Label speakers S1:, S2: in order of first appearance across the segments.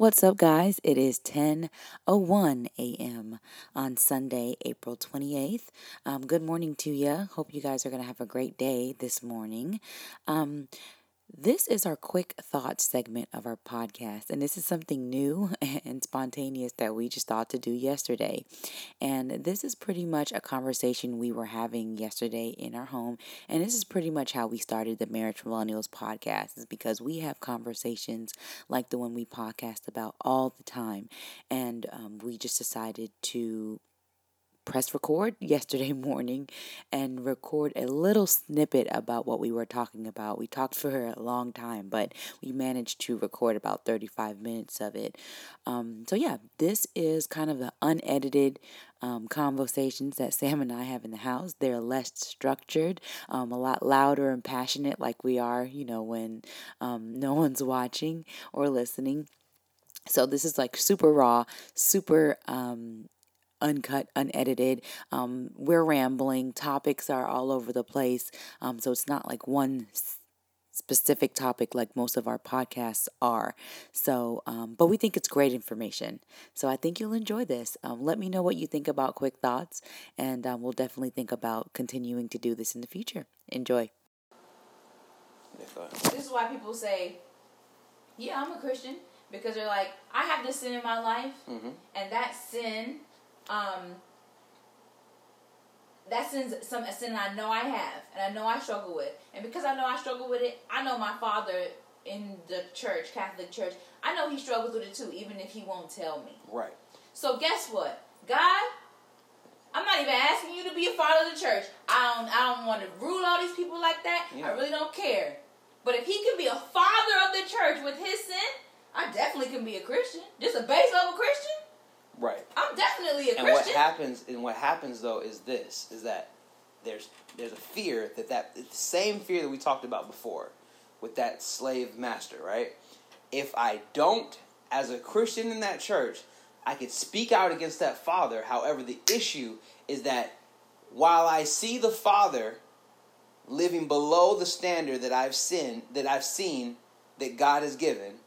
S1: What's up, guys? It is 10:01 a.m. on Sunday, April 28th. Um, good morning to you. Hope you guys are going to have a great day this morning. Um, this is our quick thoughts segment of our podcast, and this is something new and spontaneous that we just thought to do yesterday. And this is pretty much a conversation we were having yesterday in our home, and this is pretty much how we started the Marriage Millennials podcast, is because we have conversations like the one we podcast about all the time, and um, we just decided to press record yesterday morning and record a little snippet about what we were talking about. We talked for a long time, but we managed to record about 35 minutes of it. Um, so, yeah, this is kind of the unedited um, conversations that Sam and I have in the house. They're less structured, um, a lot louder and passionate, like we are, you know, when um, no one's watching or listening. So this is like super raw, super um, uncut, unedited. Um, we're rambling. Topics are all over the place. Um, so it's not like one specific topic like most of our podcasts are. So, um, but we think it's great information. So I think you'll enjoy this. Um, let me know what you think about Quick Thoughts, and um, we'll definitely think about continuing to do this in the future. Enjoy.
S2: This is why people say, Yeah, I'm a Christian. Because they're like, I have this sin in my life, mm-hmm. and that sin um, that sin's some a sin I know I have and I know I struggle with. And because I know I struggle with it, I know my father in the church, Catholic church, I know he struggles with it too, even if he won't tell me.
S3: Right.
S2: So guess what? God, I'm not even asking you to be a father of the church. I don't I don't want to rule all these people like that. Yeah. I really don't care. But if he can be a father of the church with his sin, I definitely can be a Christian. Just a base level Christian.
S3: Right.
S2: I'm definitely a
S3: and
S2: Christian.
S3: what happens and what happens though is this is that there's there's a fear that that the same fear that we talked about before with that slave master, right? If I don't as a Christian in that church, I could speak out against that father. However, the issue is that while I see the father living below the standard that I've seen that I've seen that God has given,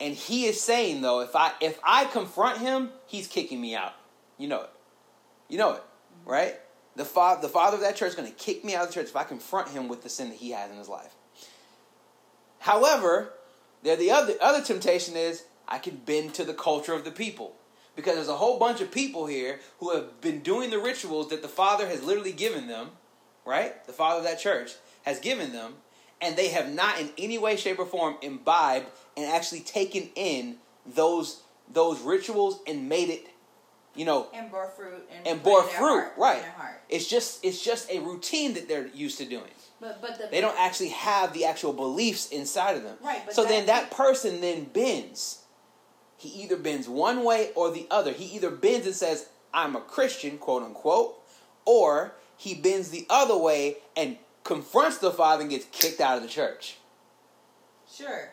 S3: and he is saying though, if I if I confront him, he's kicking me out. You know it. You know it, mm-hmm. right? The father the father of that church is going to kick me out of the church if I confront him with the sin that he has in his life. However, there the other other temptation is I can bend to the culture of the people. Because there's a whole bunch of people here who have been doing the rituals that the father has literally given them, right? The father of that church has given them, and they have not in any way, shape, or form imbibed and actually taken in those those rituals and made it, you know,
S2: and bore fruit and,
S3: and bore fruit, heart, right? It's just it's just a routine that they're used to doing.
S2: But but the,
S3: they don't actually have the actual beliefs inside of them.
S2: Right.
S3: so then that person then bends. He either bends one way or the other. He either bends and says, "I'm a Christian," quote unquote, or he bends the other way and confronts the father and gets kicked out of the church.
S2: Sure.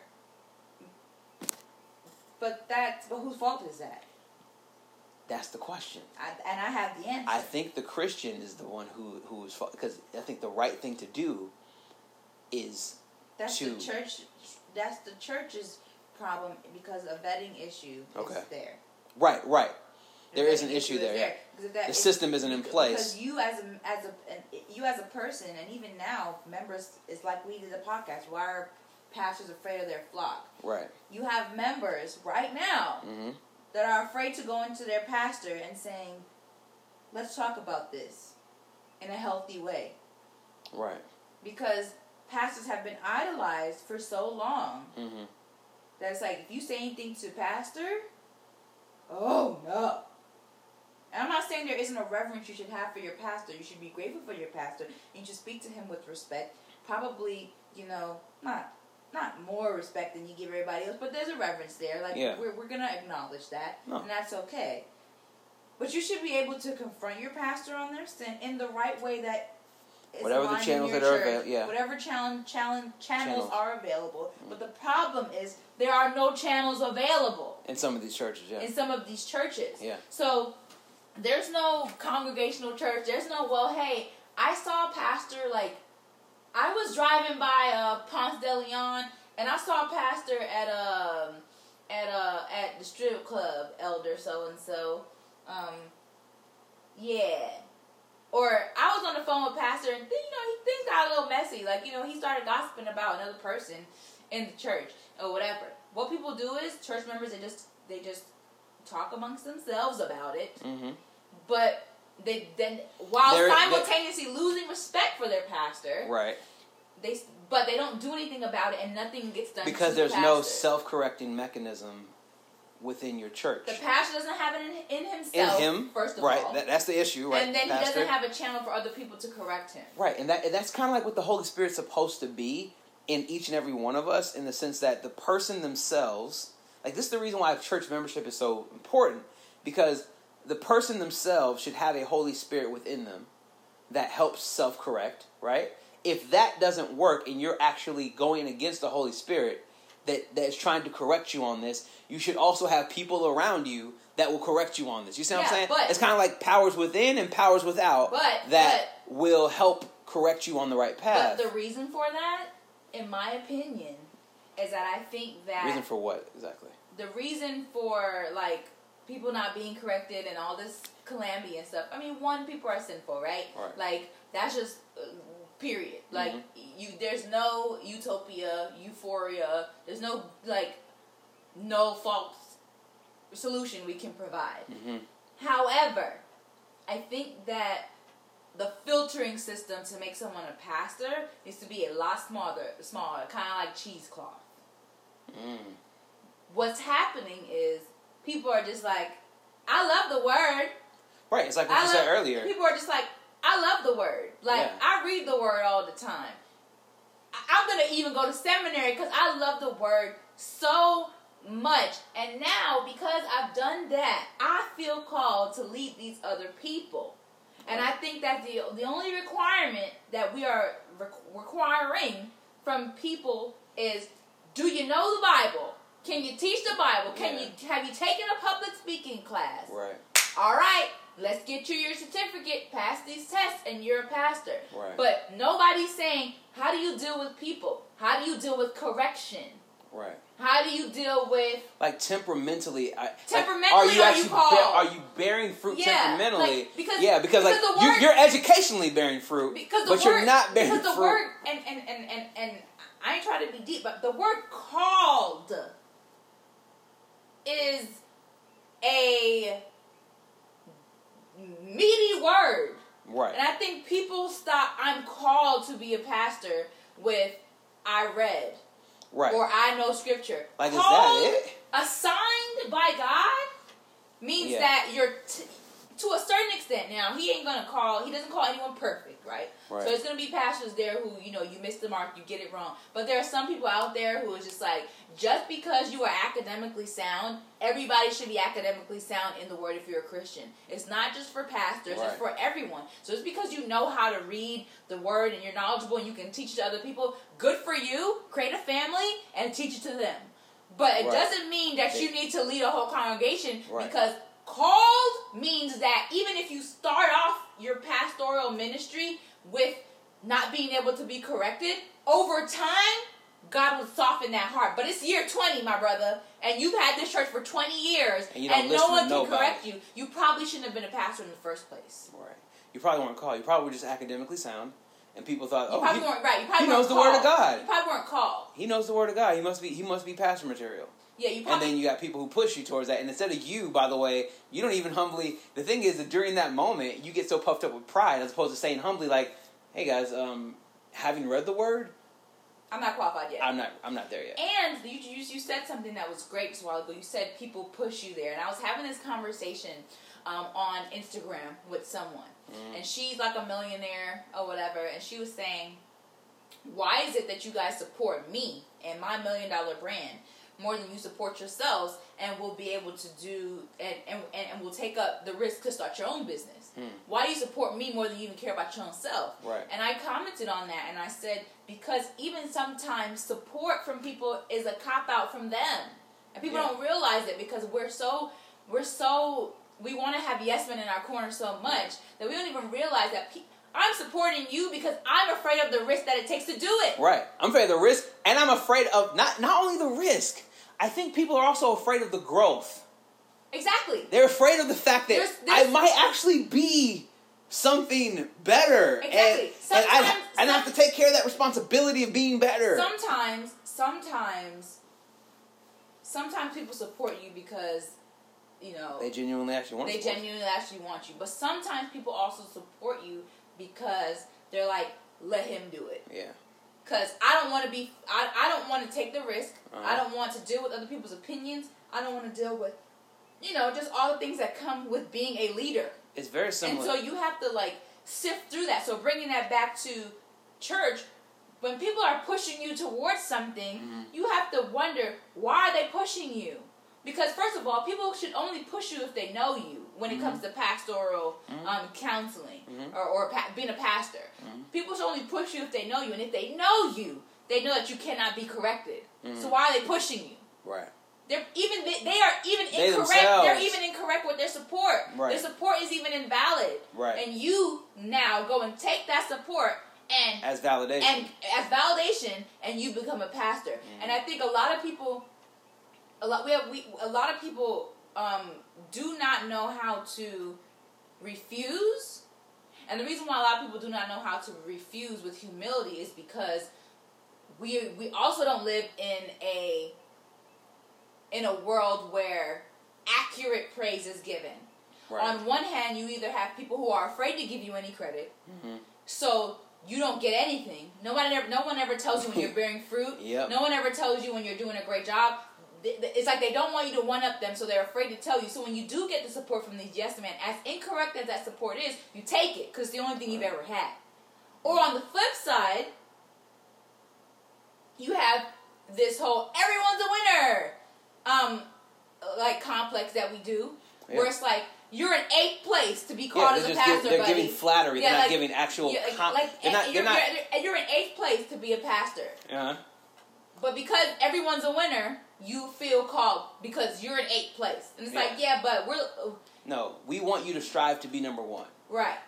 S2: But that's but whose fault is that?
S3: That's the question.
S2: I, and I have the answer.
S3: I think the Christian is the one who who is fault because I think the right thing to do is
S2: that's
S3: to,
S2: the church. That's the church's problem because a vetting issue okay. is there.
S3: Right, right there is an issue there. there. Yeah. That, the system isn't in place.
S2: Because you as a as a you as a person, and even now, members, it's like we did a podcast. Why are pastors afraid of their flock?
S3: Right.
S2: You have members right now mm-hmm. that are afraid to go into their pastor and saying, "Let's talk about this in a healthy way."
S3: Right.
S2: Because pastors have been idolized for so long mm-hmm. that it's like if you say anything to pastor, oh no I'm not saying there isn't a reverence you should have for your pastor. You should be grateful for your pastor. And you should speak to him with respect. Probably, you know, not not more respect than you give everybody else, but there's a reverence there. Like yeah. we're we're gonna acknowledge that, no. and that's okay. But you should be able to confront your pastor on their sin in the right way that
S3: whatever the channels that are available, yeah,
S2: whatever challenge, challenge channels, channels. are available. Mm-hmm. But the problem is there are no channels available
S3: in some of these churches. Yeah,
S2: in some of these churches.
S3: Yeah.
S2: So there's no congregational church. There's no well, hey, I saw a pastor like I was driving by uh, Ponce de Leon and I saw a pastor at the strip club, elder so and so. Um, yeah. Or I was on the phone with pastor, and then you know he, things got a little messy. Like you know he started gossiping about another person in the church or whatever. What people do is church members they just they just talk amongst themselves about it,
S3: Mm-hmm.
S2: but they then while
S3: They're-
S2: simultaneously losing respect for their pastor,
S3: Right.
S2: they but they don't do anything about it, and nothing gets done
S3: Because there's
S2: the
S3: no self-correcting mechanism within your church.
S2: The pastor doesn't have it in, in
S3: In him,
S2: first of
S3: right?
S2: all,
S3: That, that's the issue, right?
S2: and then
S3: pastor?
S2: he doesn't have a channel for other people to correct him.
S3: Right, and that and that's kind of like what the Holy Spirit's supposed to be in each and every one of us, in the sense that the person themselves, like this is the reason why church membership is so important, because the person themselves should have a Holy Spirit within them that helps self correct, right? If that doesn't work and you're actually going against the Holy Spirit that that is trying to correct you on this, you should also have people around you that will correct you on this. You see what
S2: Yeah,
S3: I'm saying?
S2: but-
S3: it's kind of like powers within and powers without
S2: But-
S3: that will help correct you on the right path.
S2: But the reason for that, in my opinion, is that I think that
S3: Reason for what exactly?
S2: The reason for like people not being corrected and all this calamity and stuff. I mean, one, people are sinful, right?
S3: Right.
S2: Like that's just uh, period. Like
S3: Mhm.
S2: you, there's no utopia, euphoria. There's no like no false solution we can provide.
S3: Mm-hmm.
S2: However, I think that the filtering system to make someone a pastor needs to be a lot smaller, smaller, kind of like cheesecloth.
S3: Mm.
S2: What's happening is people are just like, I love the word.
S3: Right. It's like what
S2: I
S3: you
S2: love,
S3: said earlier.
S2: People are just like, I love the word. Like
S3: Yeah.
S2: I read the word all the time. I'm gonna even go to seminary because I love the word so much. And now because I've done that, I feel called to lead these other people. And I think that the the only requirement that we are re- requiring from people is, do you know the Bible? Can you teach the Bible? Can
S3: Yeah.
S2: you have you taken a public speaking class?
S3: Right.
S2: all right, let's get you your certificate, pass these tests, and you're a pastor.
S3: Right.
S2: But nobody's saying, how do you deal with people? How do you deal with correction?
S3: Right.
S2: How do you deal with
S3: Like temperamentally, I, like,
S2: Temperamentally,
S3: are you
S2: are
S3: actually
S2: you called?
S3: bear- are you bearing fruit
S2: Yeah,
S3: temperamentally?
S2: like, because-
S3: yeah, because,
S2: because
S3: like
S2: the
S3: you,
S2: word-
S3: you're educationally bearing fruit,
S2: because
S3: but
S2: word
S3: you're not bearing
S2: because the
S3: fruit.
S2: word and, and, and, and, and I ain't trying to be deep, but the word called is a meaty word.
S3: right.
S2: And I think people stop I'm called to be a pastor with I read
S3: right.
S2: or I know scripture.
S3: like is
S2: Called,
S3: that it?
S2: Assigned by God means
S3: Yeah.
S2: that you're t- to a certain extent. Now he ain't gonna call. He doesn't call anyone perfect, right?
S3: Right.
S2: So it's gonna be pastors there who you know you miss the mark, you get it wrong. But there are some people out there who is just like just because you are academically sound, everybody should be academically sound in the word if you're a Christian. It's not just for pastors;
S3: Right.
S2: it's for everyone. So it's because you know how to read the word and you're knowledgeable and you can teach it to other people. Good for you. Create a family and teach it to them. But it
S3: Right.
S2: doesn't mean that you need to lead a whole congregation because called means that even if you start off your pastoral ministry with not being able to be corrected, over time, God will soften that heart. But it's year 20, my brother, and you've had this church for 20 years,
S3: And you don't
S2: no one can
S3: nobody.
S2: correct you. You probably shouldn't have been a pastor in the first place.
S3: Right. You probably weren't called. You probably were just academically sound, and people thought,
S2: You
S3: oh,
S2: probably
S3: he,
S2: weren't right. You probably
S3: he knows the word of. God.
S2: You probably weren't called.
S3: he knows the word of God. He must be. He must be pastor material.
S2: Yeah, you
S3: And then you got people who push you towards that. And instead of you, by the way, you don't even humbly. The thing is that during that moment, you get so puffed up with pride as opposed to saying humbly, like, "Hey guys, um, having read the word,
S2: I'm not qualified yet.
S3: I'm not. I'm not there yet."
S2: And you, you you said something that was great just a while ago. You said people push you there, and I was having this conversation um, on Instagram with someone,
S3: Mm.
S2: and she's like a millionaire or whatever, and she was saying, "Why is it that you guys support me and my million dollar brand?" More than you support yourselves, and will be able to do and, and, and, will take up the risk to start your own business.
S3: Hmm.
S2: Why do you support me more than you even care about your own self?
S3: Right.
S2: And I commented on that and I said, because even sometimes support from people is a cop out from them. And people
S3: Yeah.
S2: don't realize it because we're so we're so we want to have yes men in our corner so much that we don't even realize that pe- I'm supporting you because I'm afraid of the risk that it takes to do it.
S3: Right. I'm afraid of the risk, and I'm afraid of not not only the risk. I think people are also afraid of the growth.
S2: Exactly.
S3: They're afraid of the fact that
S2: There's- there's-
S3: I might actually be something better,
S2: Exactly.
S3: and, and I,
S2: Sometimes-
S3: I have to take care of that responsibility of being better.
S2: Sometimes, sometimes, sometimes people support you because, you know,
S3: they genuinely actually want.
S2: they genuinely actually want you. But sometimes people also support you because they're like, let him do it.
S3: Yeah.
S2: Cause I don't want to be, I, I don't want to take the risk.
S3: Uh-huh.
S2: I don't want to deal with other people's opinions. I don't want to deal with, you know, just all the things that come with being a leader.
S3: It's very simple.
S2: And
S3: similar.
S2: so you have to like sift through that. So bringing that back to church, when people are pushing you towards something,
S3: Mhm.
S2: you have to wonder why are they pushing you? Because first of all, people should only push you if they know you. When it comes to pastoral
S3: Mhm.
S2: um, counseling
S3: Mhm.
S2: or, or pa- being a pastor,
S3: Mhm.
S2: people should only push you if they know you, and if they know you, they know that you cannot be corrected. So why are they pushing you?
S3: right.
S2: They're even they, they are even
S3: They
S2: incorrect.
S3: themselves.
S2: They're even incorrect with their support.
S3: Right.
S2: Their support is even invalid.
S3: Right.
S2: And you now go and take that support and
S3: As validation.
S2: and as validation, and you become a pastor.
S3: Mm-hmm.
S2: And I think a lot of people, a lot we have we a lot of people um, do not know how to refuse. And the reason why a lot of people do not know how to refuse with humility is because we we also don't live in a in a world where accurate praise is given.
S3: right.
S2: On one hand, you either have people who are afraid to give you any credit,
S3: Mhm.
S2: so you don't get anything. No one ever, no one ever tells you when you're bearing fruit.
S3: Yep.
S2: No one ever tells you when you're doing a great job. It's like they don't want you to one up them, so they're afraid to tell you. So when you do get the support from these yes men, as incorrect as that support is, you take it because it's the only thing you've ever had. Or on the flip side, you have this whole everyone's a winner, um, like complex that we do, where it's like you're in eighth place to be
S3: yeah,
S2: called as a pastor,
S3: gi- they're
S2: buddy.
S3: giving flattery.
S2: Yeah,
S3: they're not giving actual.
S2: Yeah, like,
S3: com-
S2: like
S3: they're not.
S2: and
S3: They're
S2: you're,
S3: not.
S2: you're, you're in eighth place to be a pastor.
S3: uh-huh.
S2: But because everyone's a winner, you feel called because you're in eighth place. And it's
S3: Yeah.
S2: like, yeah, but we're uh,
S3: No, we want you to strive to be number one.
S2: right.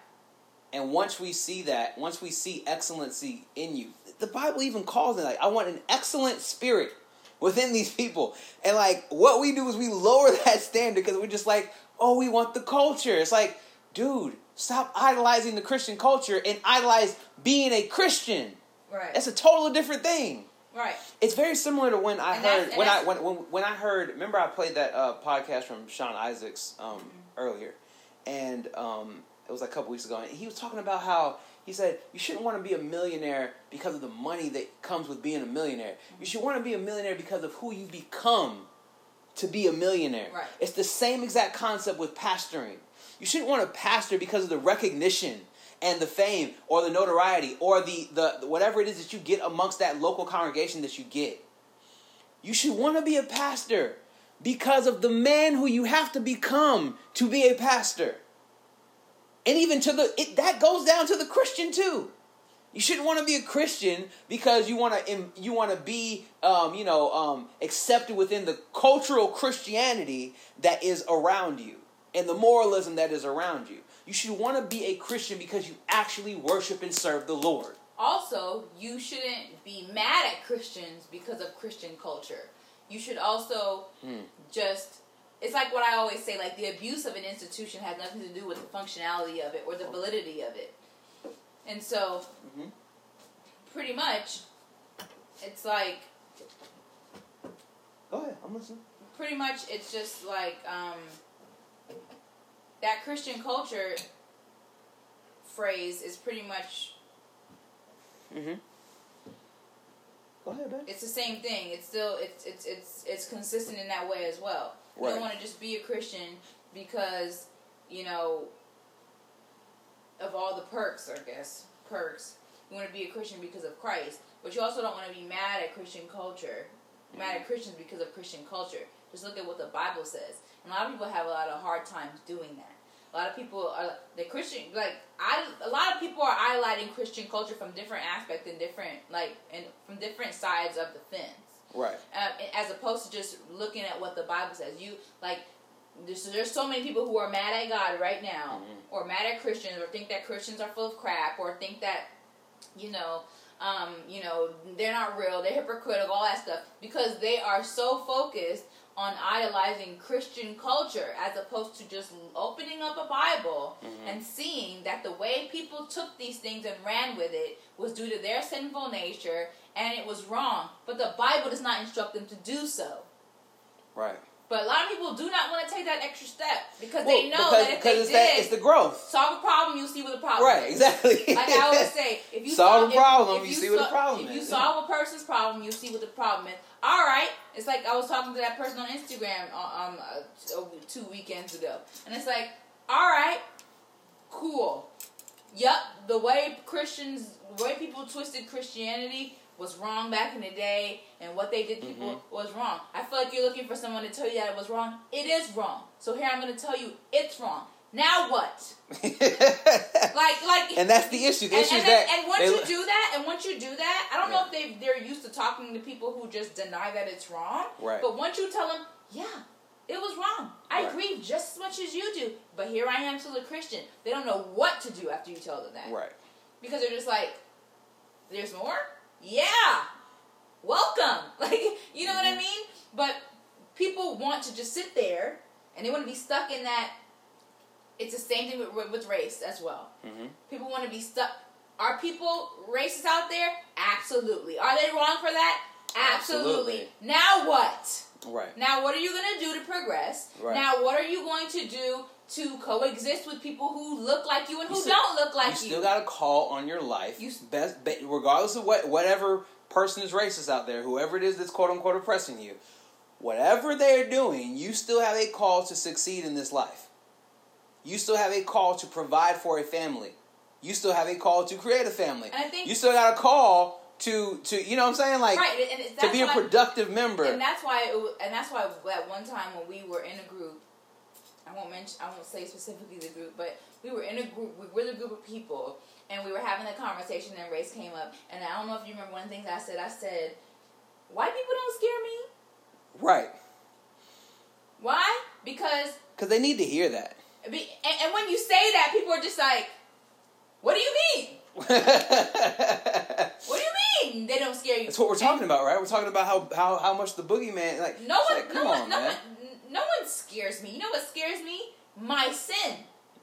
S3: And once we see that, once we see excellency in you, the Bible even calls it like, I want an excellent spirit within these people. And like, what we do is we lower that standard because we're just like, oh, we want the culture. It's like, dude, stop idolizing the Christian culture and idolize being a Christian.
S2: Right.
S3: That's a totally different thing.
S2: Right.
S3: It's very similar to when I
S2: And
S3: heard when I when, when when I heard. Remember, I played that uh, podcast from Sean Isaacs um,
S2: Mm-hmm.
S3: earlier, and um, it was like a couple weeks ago, and he was talking about how he said you shouldn't want to be a millionaire because of the money that comes with being a millionaire. You should want to be a millionaire because of who you become to be a millionaire.
S2: Right.
S3: It's the same exact concept with pastoring. You shouldn't want to pastor because of the recognition and the fame or the notoriety or the, the whatever it is that you get amongst that local congregation that you get. You should want to be a pastor because of the man who you have to become to be a pastor. And even to the it, that goes down to the Christian too. You shouldn't want to be a Christian because you want to you want to be um, you know um, accepted within the cultural Christianity that is around you and the moralism that is around you. You should want to be a Christian because you actually worship and serve the Lord.
S2: Also, you shouldn't be mad at Christians because of Christian culture. You should also
S3: Hmm.
S2: just it's like what I always say, like the abuse of an institution has nothing to do with the functionality of it or the validity of it. And so
S3: Mhm.
S2: pretty much it's like
S3: Go ahead, I'm listening.
S2: pretty much it's just like um, that Christian culture phrase is pretty much
S3: Mm-hmm. Go ahead, babe.
S2: it's the same thing. It's still it's it's it's it's consistent in that way as well.
S3: Right.
S2: You don't want to just be a Christian because you know of all the perks, I guess perks. You want to be a Christian because of Christ, but you also don't want to be mad at Christian culture, mad at Christians because of Christian culture. Just look at what the Bible says. A lot of people have a lot of hard times doing that. A lot of people are the Christian like I. A lot of people are idolizing Christian culture from different aspects and different like and from different sides of the fence
S3: Right.
S2: uh, as opposed to just looking at what the Bible says. You like there's, there's so many people who are mad at God right now,
S3: Mhm.
S2: or mad at Christians, or think that Christians are full of crap, or think that you know um, you know, they're not real, they're hypocritical, all that stuff, because they are so focused on idolizing Christian culture as opposed to just opening up a Bible
S3: Mm-hmm.
S2: and seeing that the way people took these things and ran with it was due to their sinful nature and it was wrong. But the Bible does not instruct them to do so.
S3: Right.
S2: But a lot of people do not want to take that extra step because
S3: Well,
S2: they know
S3: because,
S2: that if they
S3: it's
S2: did
S3: that it's the growth.
S2: solve a problem, you'll see what the problem is.
S3: Right,
S2: is.
S3: exactly.
S2: Like I always say, if you
S3: Solve
S2: solve
S3: a problem,
S2: if,
S3: you
S2: if
S3: see what the problem
S2: If you
S3: is.
S2: solve a person's problem, you see what the problem is. All right, it's like I was talking to that person on Instagram uh, um uh, two weekends ago, and it's like, all right, cool. Yup, the way Christians, the way people twisted Christianity was wrong back in the day, and what they did people
S3: Mm-hmm.
S2: was wrong. I feel like you're looking for someone to tell you that it was wrong. It is wrong. So here I'm going to tell you it's wrong. Now what? Like, like,
S3: and that's the issue. The
S2: and,
S3: issue
S2: and,
S3: is that
S2: and once
S3: they-
S2: you do that, and once you do that, I don't know if they they're used to talking to people who just deny that it's wrong.
S3: Right.
S2: But once you tell them, yeah, it was wrong. I
S3: Right.
S2: agree just as much as you do. But here I am, still a Christian. They don't know what to do after you tell them that.
S3: right.
S2: Because they're just like, there's more. Yeah, welcome. Like, you know what I
S3: Mhm.
S2: mean? But people want to just sit there, and they want to be stuck in that. It's the same thing with, with race as well.
S3: hmm
S2: People want to be stuck. Are people racist out there? Absolutely. Are they wrong for that? Absolutely.
S3: Absolutely.
S2: Now what?
S3: Right.
S2: Now what are you going to do to progress?
S3: Right.
S2: Now what are you going to do to coexist with people who look like you and who
S3: still-
S2: don't look like
S3: you
S2: you?
S3: still got a call on your life.
S2: You-
S3: best, be- regardless of what whatever person is racist out there, whoever it is that's quote unquote oppressing you, whatever they're doing, you still have a call to succeed in this life. You still have a call to provide for a family. You still have a call to create a family.
S2: And I think-
S3: you still got a call to to you know what I'm saying like
S2: right, and
S3: to be a productive member.
S2: And that's why, it, and that's why at one time when we were in a group, I won't mention, I won't say specifically the group, but we were in a group, we were the group of people, and we were having a conversation, and race came up, and I don't know if you remember one of the things I said. I said, "White people don't scare me.
S3: right.
S2: Why? Because,
S3: Because they need to hear that.
S2: be, and, and when you say that, people are just like, "What do you mean? What do you mean they don't scare you?"
S3: That's what we're
S2: And-
S3: talking about, right? We're talking about how how, how much the boogeyman like.
S2: No one,
S3: like,
S2: no
S3: come
S2: one,
S3: on,
S2: no
S3: man.
S2: one, no one scares me. You know what scares me? My sin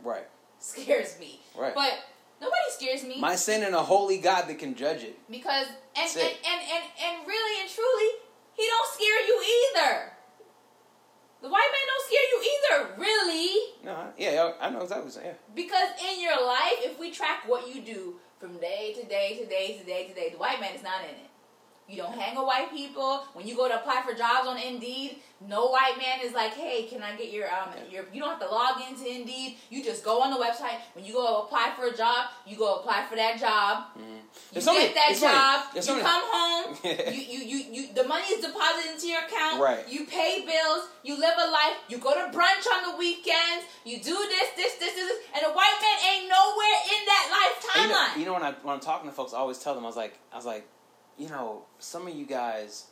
S3: Right,
S2: scares me.
S3: right.
S2: But nobody scares me
S3: My sin and a holy God that can judge it.
S2: because and and, and, and and really and truly, he don't scare you either. The white man don't scare you either, really.
S3: No, yeah, I I know exactly what you're saying.
S2: Because in your life, if we track what you do from day to day to day to day to day, the white man is not in it. You don't hang with white people. When you go to apply for jobs on Indeed, no white man is like, "Hey, can I get your um your?" You don't have to log into Indeed. You just go on the website. When you go apply for a job, you go apply for that job. You
S3: There's so
S2: get
S3: many-
S2: that
S3: so
S2: job. you come home. you, you you you the money is deposited into your account.
S3: Right.
S2: You pay bills. You live a life. You go to brunch on the weekends. You do this, this, this, this, this, and the white man ain't nowhere in that life
S3: And you know,
S2: timeline.
S3: you know when I when I'm talking to folks, I always tell them I was like I was like, you know, some of you guys,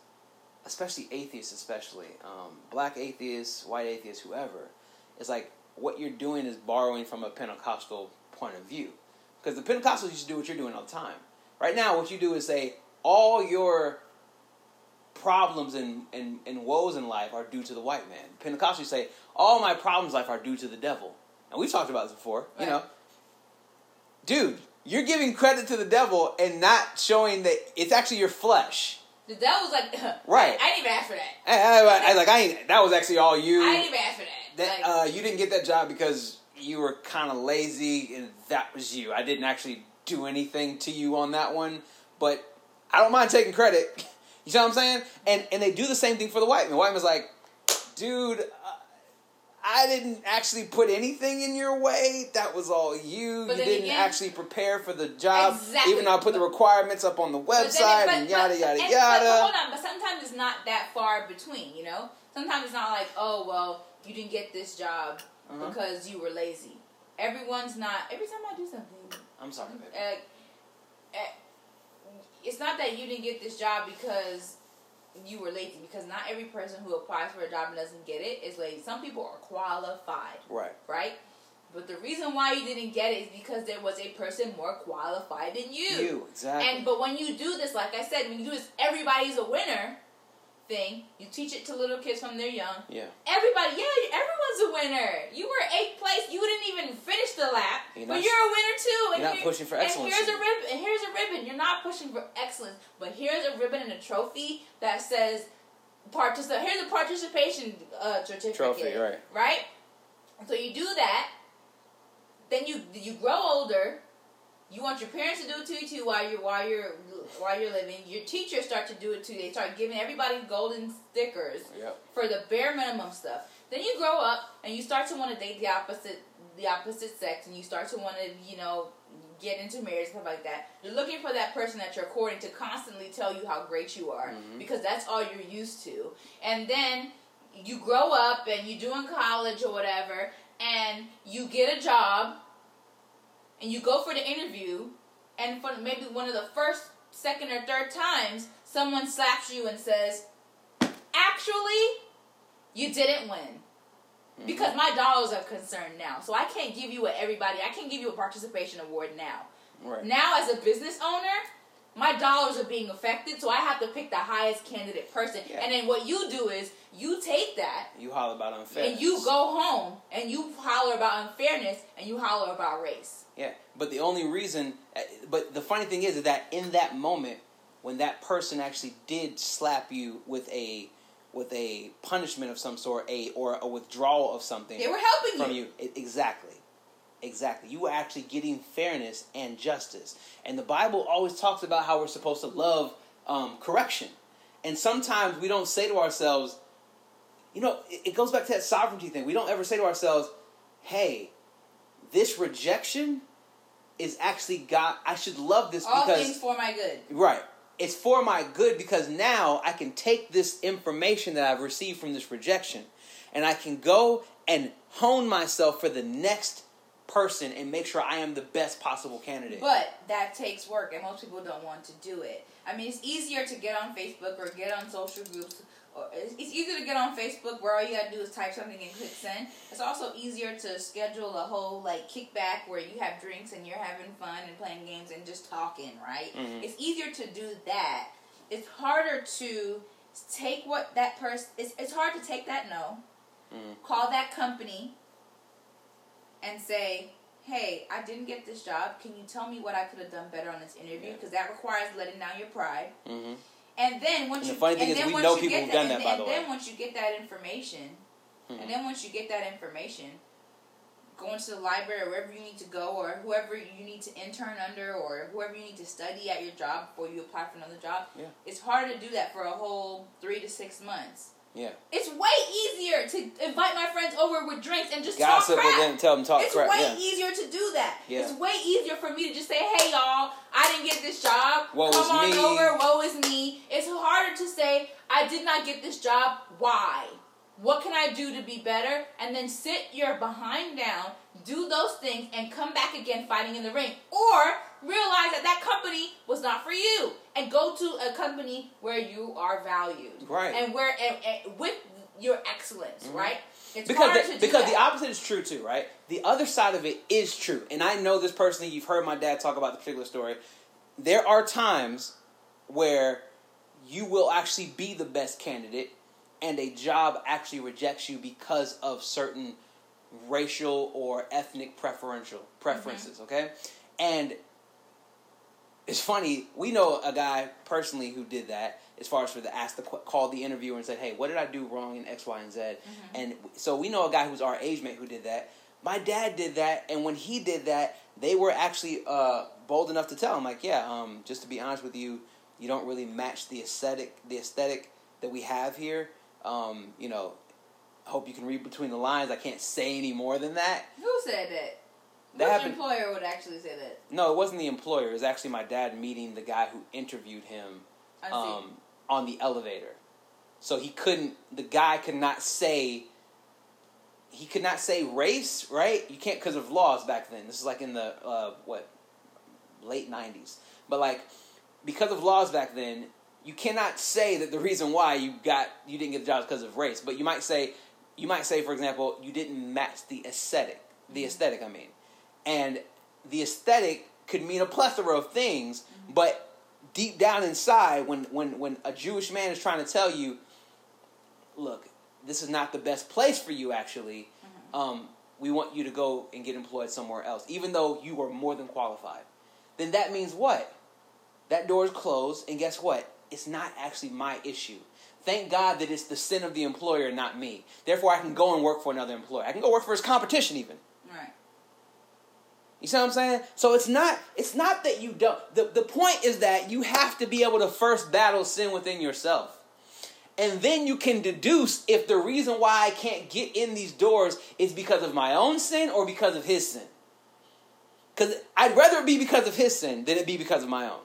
S3: especially atheists, especially um, black atheists, white atheists, whoever, it's like what you're doing is borrowing from a Pentecostal point of view, because the Pentecostals used to do what you're doing all the time. Right now, what you do is say all your problems and, and, and woes in life are due to the white man. Pentecostals say all my problems in life are due to the devil. And we've talked about this before, you
S2: Right.
S3: know. Dude, you're giving credit to the devil and not showing that it's actually your flesh.
S2: the devil's like,
S3: Right.
S2: I, didn't even ask for that.
S3: I, I, I- like I ain't, that was actually all you.
S2: I didn't even ask for that.
S3: that
S2: Like,
S3: uh, you didn't get that job because you were kind of lazy and that was you. I didn't actually do anything to you on that one, but I don't mind taking credit. You see what I'm saying? And and they do the same thing for the white man. The white man's like, dude, I didn't actually put anything in your way. That was all you.
S2: But
S3: you didn't
S2: again-
S3: actually prepare for the job,
S2: Exactly.
S3: even though I put the requirements up on the
S2: but it-
S3: website
S2: but-
S3: and yada
S2: but-
S3: yada
S2: and- But,
S3: yada.
S2: hold on, but sometimes it's not that far between. You know, sometimes it's not like, oh well, you didn't get this job
S3: Uh-huh.
S2: because you were lazy. Everyone's not. Every time I do something,
S3: I'm sorry, baby.
S2: uh, uh, it's not that you didn't get this job because you were lazy. Because not every person who applies for a job and doesn't get it is lazy. Some people are qualified,
S3: Right.
S2: right? But the reason why you didn't get it is because there was a person more qualified than you.
S3: You exactly.
S2: And but when you do this, like I said, when you do this, everybody's a winner thing. You teach it to little kids from they're young.
S3: yeah.
S2: Everybody, yeah, everyone's a winner. You were eighth place. You didn't even finish the lap,
S3: You're
S2: but
S3: not-
S2: you're a winner too. And
S3: you're not
S2: here-
S3: pushing for excellence
S2: And here's a ribbon. And here's a ribbon. You're not pushing for excellence, but here's a ribbon and a trophy that says participate. Here's a participation uh, certificate.
S3: Trophy, right.
S2: Right. So you do that. Then you you grow older. You want your parents to do it to you too while you're while you're while you're living. Your teachers start to do it too. They start giving everybody golden stickers
S3: Yep.
S2: for the bare minimum stuff. Then you grow up and you start to want to date the opposite the opposite sex, and you start to want to you know get into marriage stuff like that. You're looking for that person that you're courting to constantly tell you how great you are
S3: Mhm.
S2: because that's all you're used to. And then you grow up and you do in college or whatever, and you get a job, and you go for the interview, and for maybe one of the first, second, or third times, someone slaps you and says, "Actually, you didn't win."
S3: Mm-hmm.
S2: Because my dollars are concerned now, so I can't give you a everybody. I can't give you a participation award now.
S3: Right.
S2: Now, as a business owner, my dollars are being affected, so I have to pick the highest candidate person.
S3: Yeah.
S2: And then what you do is you take that
S3: You holler about unfairness.
S2: and you go home and you holler about unfairness and you holler about race.
S3: Yeah, but the only reason, uh, but the funny thing is that in that moment, when that person actually did slap you with a with a punishment of some sort, a or a withdrawal of something
S2: They were helping
S3: from
S2: you.
S3: you, E- exactly, exactly. You were actually getting fairness and justice, and the Bible always talks about how we're supposed to love um, correction, and sometimes we don't say to ourselves, you know, it, it goes back to that sovereignty thing. We don't ever say to ourselves, "Hey, this rejection is actually God. I should love this
S2: All
S3: because
S2: things for my good.
S3: right. It's for my good because now I can take this information that I've received from this rejection, and I can go and hone myself for the next person and make sure I am the best possible candidate.
S2: But that takes work, and most people don't want to do it. I mean, it's easier to get on Facebook or get on social groups. Or it's it's easier to get on Facebook where all you gotta do is type something and click send. It's also easier to schedule a whole like kickback where you have drinks and you're having fun and playing games and just talking, right?
S3: Mhm.
S2: It's easier to do that. It's harder to take what that person. It's it's hard to take that no,
S3: Mhm.
S2: call that company, and say, hey, I didn't get this job. Can you tell me what I could have done better on this interview?
S3: Yeah.
S2: Because that requires letting down your pride.
S3: hmm
S2: And then once
S3: And
S2: you
S3: the funny thing
S2: and
S3: is
S2: then
S3: we
S2: once
S3: know
S2: you
S3: people
S2: get
S3: who've done
S2: and,
S3: that, by
S2: and
S3: the
S2: then
S3: way.
S2: once you get that information,
S3: Mhm.
S2: and then once you get that information, going to the library or wherever you need to go, or whoever you need to intern under, or whoever you need to study at your job before you apply for another job,
S3: Yeah.
S2: it's hard to do that for a whole three to six months.
S3: Yeah.
S2: It's way easier to invite my friends over with drinks and just
S3: Gossip
S2: talk crap.
S3: then tell them talk
S2: it's
S3: crap.
S2: It's way
S3: Yeah.
S2: easier to do that.
S3: Yeah.
S2: It's way easier for me to just say, "Hey, y'all, I didn't get this job.
S3: Woe
S2: Come on
S3: me."
S2: over. Woe is me." It's harder to say, "I did not get this job. Why? What can I do to be better?" And then sit your behind down, do those things, and come back again fighting in the ring, or realize that that company was not for you, and go to a company where you are valued,
S3: Right.
S2: And where and, and with your excellence, mm-hmm. right? It's
S3: because
S2: hard
S3: the,
S2: to do
S3: because
S2: that.
S3: the opposite is true too, right? The other side of it is true, and I know this personally. You've heard my dad talk about the particular story. There are times where you will actually be the best candidate, and a job actually rejects you because of certain racial or ethnic preferential preferences. Mm-hmm. Okay, and it's funny. We know a guy personally who did that. As far as for the ask the called the interviewer and said, "Hey, what did I do wrong in X, Y, and Z?" And so we know a guy who's our age mate who did that. My dad did that, and when he did that, they were actually uh, bold enough to tell him, like, "Yeah, um, just to be honest with you, you don't really match the aesthetic, the aesthetic that we have here. Um, you know, hope you can read between the lines. I can't say any more than that."
S2: Who said that?
S3: That
S2: Which
S3: happened-
S2: employer would actually say that?
S3: No, it wasn't the employer. It was actually my dad meeting the guy who interviewed him um, on the elevator. So he couldn't. The guy could not say. He could not say race, right? You can't because of laws back then. This is like in the uh, what late nineties. But like because of laws back then, you cannot say that the reason why you got you didn't get the job is because of race. But you might say you might say, for example, you didn't match the aesthetic. The aesthetic, I mean. And the aesthetic could mean a plethora of things, but deep down inside, when, when, when a Jewish man is trying to tell you, look, this is not the best place for you, actually, um, we want you to go and get employed somewhere else, even though you are more than qualified, then that means what? That door is closed, and guess what? It's not actually my issue. Thank God that it's the sin of the employer, not me. Therefore, I can go and work for another employer. I can go work for his competition, even. You see what I'm saying? So it's not it's not that you don't the, the point is that you have to be able to first battle sin within yourself. And then you can deduce if the reason why I can't get in these doors is because of my own sin or because of his sin. Because I'd rather it be because of his sin than it be because of my own.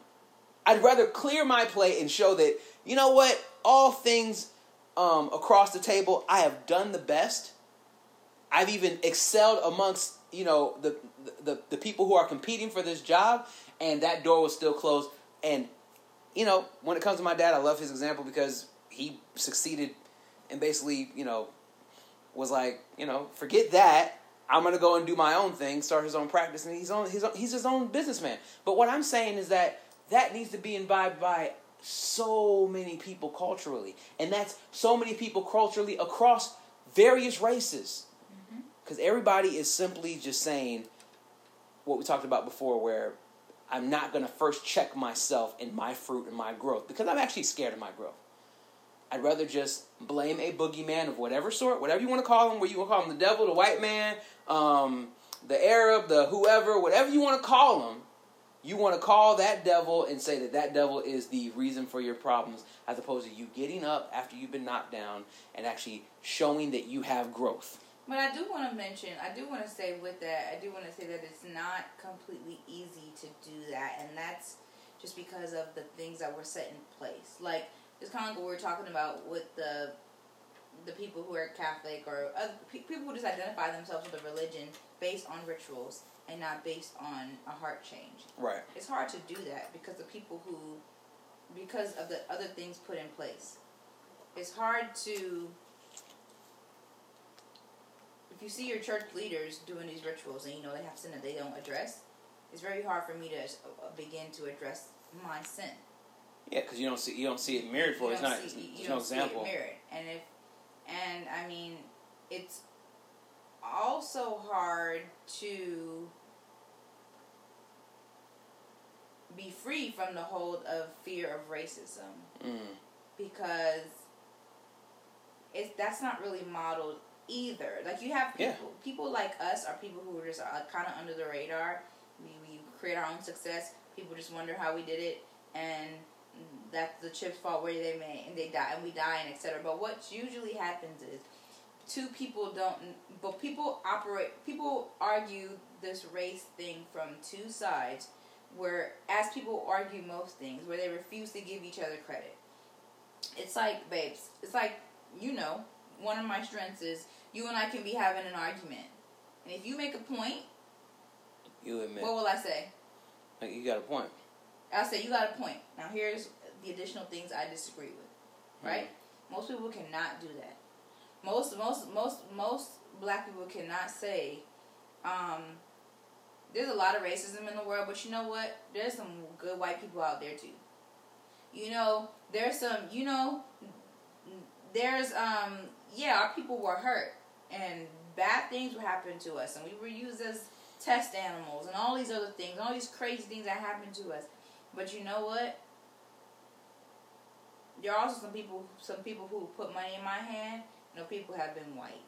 S3: I'd rather clear my plate and show that, you know what, all things um, across the table, I have done the best. I've even excelled amongst, you know, the, the, the people who are competing for this job, and that door was still closed. And, you know, when it comes to my dad, I love his example because he succeeded and basically, you know, was like, you know, forget that. I'm gonna go and do my own thing, start his own practice, and he's on his own, he's his own businessman. But what I'm saying is that that needs to be imbibed by so many people culturally, and that's so many people culturally across various races, mm-hmm. because everybody is simply just saying what we talked about before, where I'm not gonna first check myself and my fruit and my growth because I'm actually scared of my growth. I'd rather just blame a boogeyman of whatever sort, whatever you want to call him, where you want to call him the devil, the white man, um, the Arab, the whoever, whatever you want to call him. You want to call that devil and say that that devil is the reason for your problems, as opposed to you getting up after you've been knocked down and actually showing that you have growth.
S2: But I do want to mention, I do want to say with that, I do want to say that it's not completely easy to do that, and that's just because of the things that were set in place. Like it's kind of like what we are talking about with the the people who are Catholic or other, people who just identify themselves with a religion based on rituals and not based on a heart change.
S3: Right.
S2: It's hard to do that because the people who, because of the other things put in place, it's hard to. If you see your church leaders doing these rituals and you know they have sin that they don't address, it's very hard for me to uh, begin to address my sin.
S3: Yeah, because you don't see you don't see it mirrored for. It's not.
S2: see- you
S3: There's
S2: don't
S3: no
S2: see it
S3: example.
S2: mirrored. And if, and I mean, it's also hard to be free from the hold of fear of racism
S3: Mm.
S2: because it's that's not really modeled either. Like you have
S3: Yeah.
S2: people, people like us are people who are just uh, kind of under the radar. We we create our own success. People just wonder how we did it, and that's the chips fall where they may, and they die, and we die, and etc. But what usually happens is two people don't, but people operate, people argue this race thing from two sides, where as people argue most things, where they refuse to give each other credit. It's like, babes, it's like, you know, one of my strengths is you and I can be having an argument. And if you make a point,
S3: You admit.
S2: what will I say?
S3: Like, you got a point.
S2: I'll say, you got a point. Now, here's the additional things I disagree with. Right? Most people cannot do that. Most, most, most, most black people cannot say, um, there's a lot of racism in the world, but you know what? There's some good white people out there too. You know, there's some, you know, there's, um, yeah, our people were hurt and bad things were happening to us and we were used as test animals and all these other things, all these crazy things that happened to us. But you know what? There are also some people, some people who put money in my hand. You know, people have been white.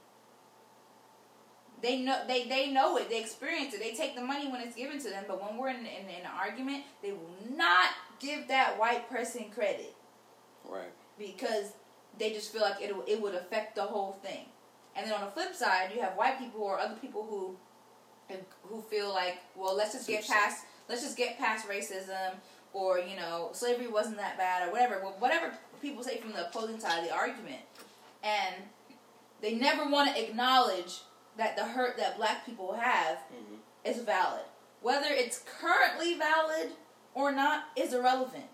S2: They know they, they know it. They experience it. They take the money when it's given to them. But when we're in, in, in an argument, they will not give that white person credit
S3: Right.
S2: because they just feel like it it would affect the whole thing. And then on the flip side, you have white people or other people who who feel like, well, let's just get past let's just get past racism or you know slavery wasn't that bad or whatever. Whatever people say from the opposing side of the argument, and they never want to acknowledge that the hurt that black people have
S3: hmm
S2: is valid. Whether it's currently valid or not is irrelevant.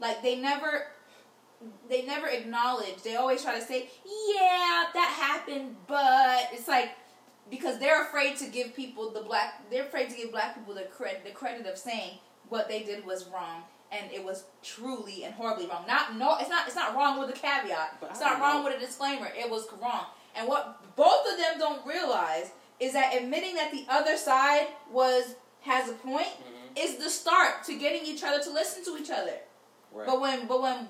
S2: Like they never they never acknowledge. They always try to say, "Yeah, that happened," but it's like because they're afraid to give people the black they're afraid to give black people the credit the credit of saying what they did was wrong and it was truly and horribly wrong. Not no, it's not it's not wrong with a caveat.
S3: But
S2: It's not wrong
S3: know.
S2: with a disclaimer. It was wrong. And what both of them don't realize is that admitting that the other side was has a point
S3: Mhm.
S2: is the start to getting each other to listen to each other.
S3: Right.
S2: But when but when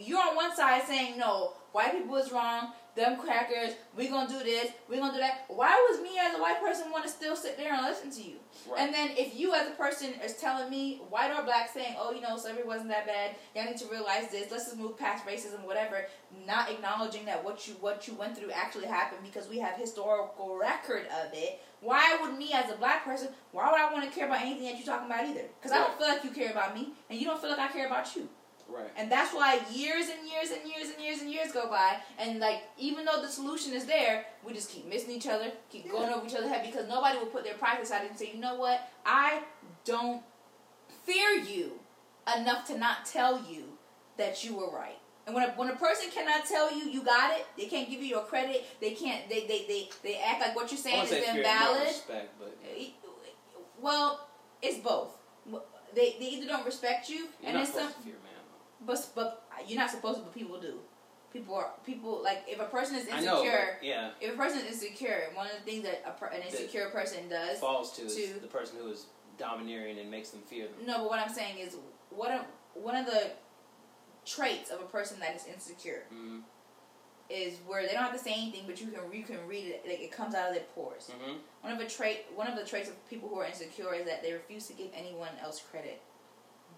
S2: you're on one side saying no, white people is wrong, them crackers, we gonna do this, we gonna do that. Why was me as a white person want to still sit there and listen to you?
S3: Right.
S2: And then if you as a person is telling me, white or black, saying, oh, you know, slavery wasn't that bad, y'all need to realize this, let's just move past racism, whatever, not acknowledging that what you what you went through actually happened because we have historical record of it. Why would me as a black person, why would I want to care about anything that you're talking about either? Because I don't feel like you care about me, and you don't feel like I care about you.
S3: Right.
S2: And that's why years and years and years and years and years go by, and like even though the solution is there, we just keep missing each other, keep going over each other's head because nobody will put their pride aside and say, you know what, I don't fear you enough to not tell you that you were right. And when a, when a person cannot tell you you got it, they can't give you your credit. They can't. They they they, they act like what you're saying is
S3: to say fear, no
S2: invalid.
S3: respect, but uh,
S2: Well, it's both. They, they either don't respect you,
S3: you're
S2: and it's some
S3: fear.
S2: But but you're not supposed to, but people do. People are people like if a person is
S3: I know.
S2: insecure.
S3: yeah.
S2: If a person is insecure, one of the things that a an insecure person does.
S3: Falls to, is
S2: to-
S3: the person who is domineering and makes them fear them.
S2: No, but what I'm saying is what a, one of the traits of a person that is insecure
S3: Mm-hmm.
S2: is where they don't have to say anything, but you can you can read it like it comes out of their pores.
S3: Mm-hmm.
S2: One of the trait one of the traits of people who are insecure is that they refuse to give anyone else credit,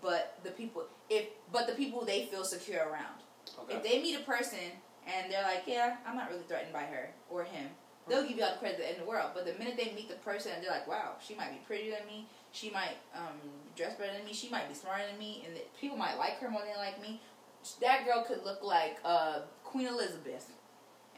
S2: but the people if but the people they feel secure around.
S3: Okay.
S2: If they meet a person and they're like, yeah, I'm not really threatened by her or him, they'll give you all the credit in the world. But the minute they meet the person and they're like, wow, she might be prettier than me, she might um, dress better than me, she might be smarter than me, and people might like her more than they like me, that girl could look like uh, Queen Elizabeth.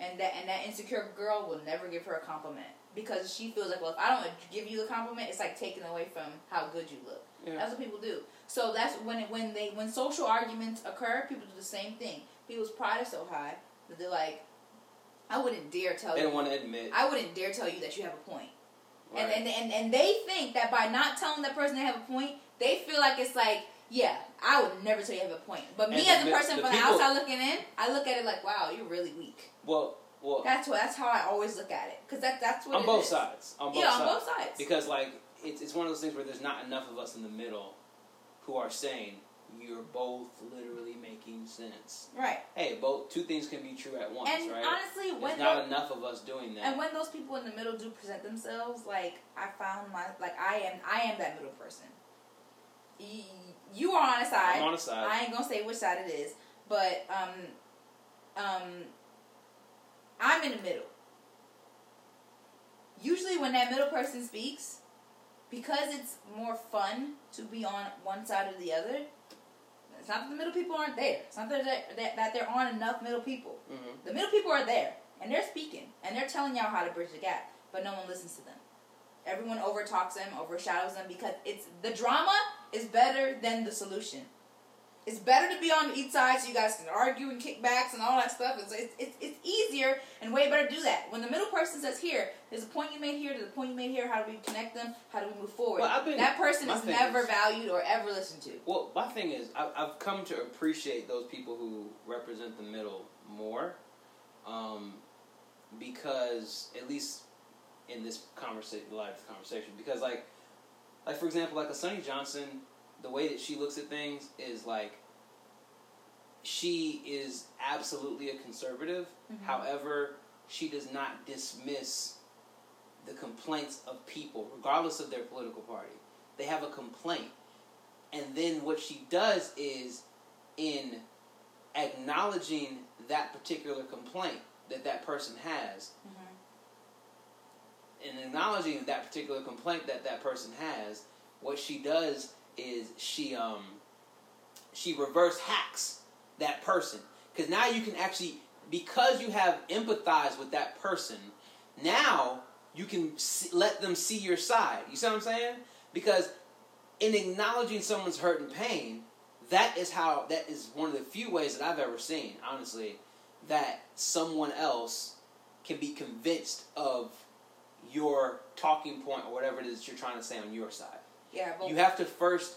S2: And that and that insecure girl will never give her a compliment because she feels like, well, if I don't give you a compliment, it's like taking away from how good you look.
S3: Yeah.
S2: That's what people do. So that's when it, when they when social arguments occur, people do the same thing. People's pride is so high that they're like, I wouldn't dare tell
S3: They
S2: you.
S3: don't want to admit.
S2: I wouldn't dare tell you that you have a point.
S3: Right.
S2: And, and and and they think that by not telling that person they have a point, they feel like it's like, yeah, I would never tell you have a point. But me
S3: And
S2: as a person
S3: the
S2: from
S3: people-
S2: the outside looking in, I look at it like, wow, you're really weak.
S3: well, well,
S2: That's what that's how I always look at it because that that's what
S3: on
S2: it
S3: both
S2: is.
S3: sides. On both
S2: yeah,
S3: sides.
S2: on both sides.
S3: Because like it's it's one of those things where there's not enough of us in the middle who are saying you're both literally making sense.
S2: right.
S3: Hey, both two things can be true at once,
S2: And
S3: right?
S2: honestly,
S3: There's not enough of us doing that.
S2: And when those people in the middle do present themselves, like I found my like I am I am that middle person. You are on a side.
S3: I'm on a side.
S2: I ain't gonna say which side it is, but um, um, I'm in the middle. Usually, when that middle person speaks, because it's more fun to be on one side or the other. It's not that the middle people aren't there. It's not that there, that, there aren't enough middle people.
S3: Mhm.
S2: The middle people are there, and they're speaking, and they're telling y'all how to bridge the gap, but no one listens to them. Everyone overtalks them, overshadows them because it's the drama is better than the solution. It's better to be on each side so you guys can argue and kickbacks and all that stuff. It's, it's, it's, easier and way better to do that. When the middle person says, here, there's a point you made here, there's a point you made here, how do we connect them, how do we move forward?
S3: Well, I've been-
S2: that person is never
S3: is-
S2: valued or ever listened to.
S3: Well, my thing is, I, I've come to appreciate those people who represent the middle more, um, because at least in this conversation, live conversation, because like, like for example, like a Sonnie Johnson, the way that she looks at things is like, she is absolutely a conservative.
S2: Mhm.
S3: However, she does not dismiss the complaints of people, regardless of their political party. They have a complaint. And then what she does is, in acknowledging that particular complaint that that person has, in acknowledging that particular complaint that that person has, what she does is she um she reverse hacks that person. Because now you can actually because you have empathized with that person now you can see, let them see your side. You see what i'm saying? Because in acknowledging someone's hurt and pain that is how that is one of the few ways that i've ever seen honestly that someone else can be convinced of your talking point or whatever it is you're trying to say on your side.
S2: Yeah, but
S3: You have to first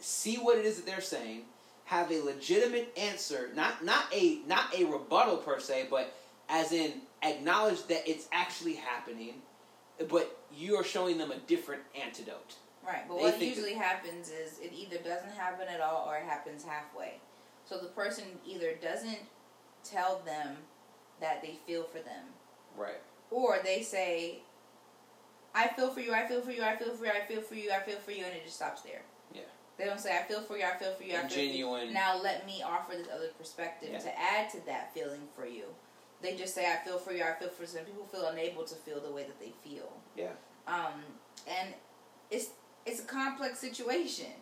S3: see what it is that they're saying, have a legitimate answer, not not a not a rebuttal per se, but as in acknowledge that it's actually happening, but you are showing them a different antidote.
S2: Right, but
S3: They
S2: what usually happens is it either doesn't happen at all or it happens halfway. So the person either doesn't tell them that they feel for them,
S3: Right.
S2: or they say, "I feel for you, I feel for you, I feel for you, I feel for you, I feel for you," and it just stops there.
S3: Yeah.
S2: They don't say, "I feel for you, I feel for you, I feel for
S3: genuine-
S2: you." Now let me offer this other perspective
S3: Yeah.
S2: to add to that feeling for you. They just say, "I feel for you, I feel for you." Some people feel unable to feel the way that they feel.
S3: Yeah.
S2: Um, and it's it's a complex situation.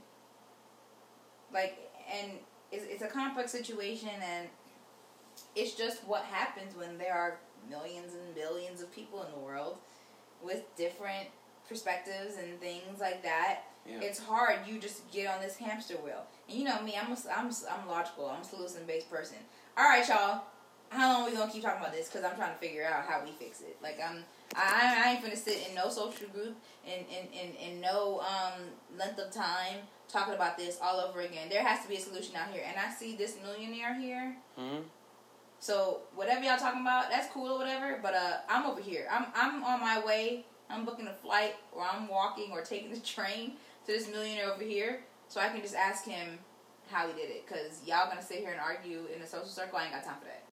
S2: Like, and it's, it's a complex situation, and it's just what happens when there are millions and billions of people in the world with different perspectives and things like that.
S3: Yeah.
S2: It's hard. You just get on this hamster wheel, and you know me. I'm a, I'm I'm logical. I'm a solution based person. All right, y'all. How long we gonna keep talking about this? Because I'm trying to figure out how we fix it. Like I'm, I, I ain't gonna sit in no social group in in, in, in no um length of time talking about this all over again. There has to be a solution out here, and I see this millionaire here.
S3: hmm
S2: So whatever y'all talking about, that's cool or whatever. But uh, I'm over here. I'm I'm on my way. I'm booking a flight, or I'm walking, or taking the train to this millionaire over here, so I can just ask him how he did it. Cause y'all gonna sit here and argue in a social circle. I ain't got time for that.